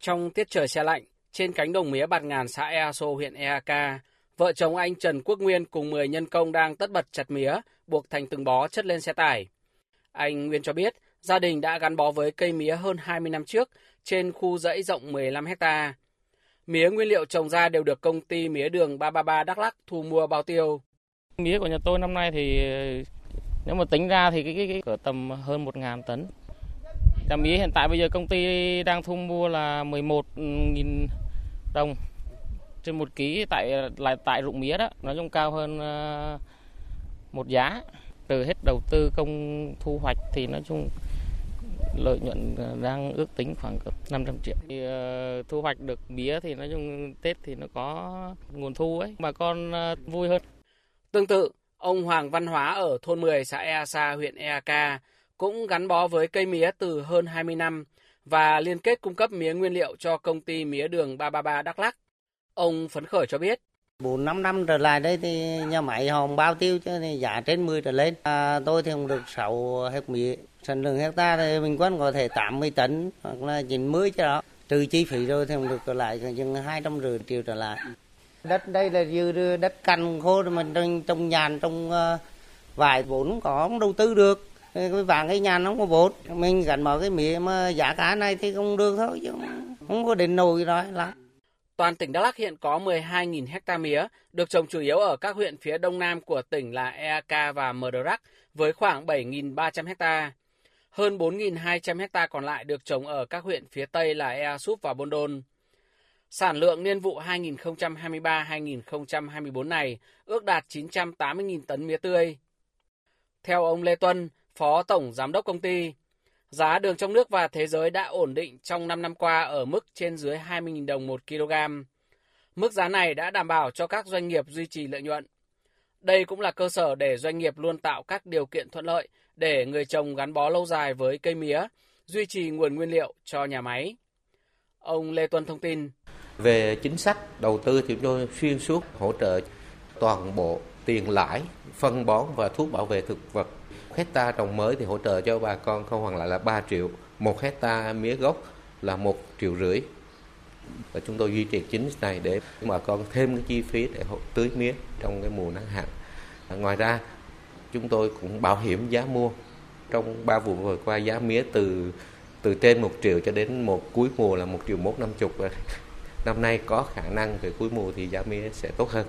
Trong tiết trời xe lạnh, trên cánh đồng mía bạt ngàn xã Easo huyện Eak, vợ chồng anh Trần Quốc Nguyên cùng 10 nhân công đang tất bật chặt mía, buộc thành từng bó chất lên xe tải. Anh Nguyên cho biết, gia đình đã gắn bó với cây mía hơn 20 năm trước trên khu dãy rộng 15 hecta. Mía nguyên liệu trồng ra đều được công ty mía đường 333 Đắk Lắk thu mua bao tiêu. Mía của nhà tôi năm nay thì nếu mà tính ra thì cái, cái, cái cỡ tầm hơn 1.000 tấn. Giá mía hiện tại bây giờ công ty đang thu mua là 11.000 đồng trên một ký tại lại tại ruộng mía đó, nói chung cao hơn ờ, một giá. Từ hết đầu tư công thu hoạch thì nói chung lợi nhuận đang ước tính khoảng 500 triệu. Thì, uh, thu hoạch được mía thì nói chung Tết thì nó có nguồn thu ấy, bà con uh, vui hơn. Tương tự, ông Hoàng Văn Hóa ở thôn 10 xã Ea Sa, huyện Eak cũng gắn bó với cây mía từ hơn 20 năm và liên kết cung cấp mía nguyên liệu cho công ty mía đường 333 Đắk Lắk. Ông phấn khởi cho biết. 4 5 năm trở lại đây thì nhà máy họ bao tiêu cho thì giá trên 10 trở lên. À, tôi thì không được 6 hết mía. Sản lượng hecta thì bình quân có thể 80 tấn hoặc là 90 chứ đó. Trừ chi phí rồi thì không được trở lại chừng 250 triệu trở lại. Đất đây là dư đất cằn khô mà trong, trong nhàn trong ờ, vài vốn có không đầu tư được cái vàng cái nhà nó không có bột mình gắn mở cái mía mà giá cá này thì không được thôi chứ không có đến nồi đó lắm Toàn tỉnh Đắk Lắk hiện có 12.000 hecta mía, được trồng chủ yếu ở các huyện phía đông nam của tỉnh là Eak và Mờ với khoảng 7.300 hecta. Hơn 4.200 hecta còn lại được trồng ở các huyện phía tây là Ea Súp và Bôn Đôn. Sản lượng niên vụ 2023-2024 này ước đạt 980.000 tấn mía tươi. Theo ông Lê Tuân, Phó Tổng Giám đốc công ty, giá đường trong nước và thế giới đã ổn định trong 5 năm qua ở mức trên dưới 20.000 đồng một kg. Mức giá này đã đảm bảo cho các doanh nghiệp duy trì lợi nhuận. Đây cũng là cơ sở để doanh nghiệp luôn tạo các điều kiện thuận lợi để người trồng gắn bó lâu dài với cây mía, duy trì nguồn nguyên liệu cho nhà máy. Ông Lê Tuân thông tin. Về chính sách đầu tư thì chúng tôi xuyên suốt hỗ trợ toàn bộ tiền lãi, phân bón và thuốc bảo vệ thực vật. Hecta trồng mới thì hỗ trợ cho bà con không hoàn lại là 3 triệu. Một hecta mía gốc là một triệu rưỡi. Và chúng tôi duy trì chính này để bà con thêm cái chi phí để tưới mía trong cái mùa nắng hạn. À, ngoài ra, chúng tôi cũng bảo hiểm giá mua. Trong 3 vụ vừa qua giá mía từ từ trên 1 triệu cho đến một cuối mùa là 1 triệu mốt năm chục năm nay có khả năng về cuối mùa thì giá mía sẽ tốt hơn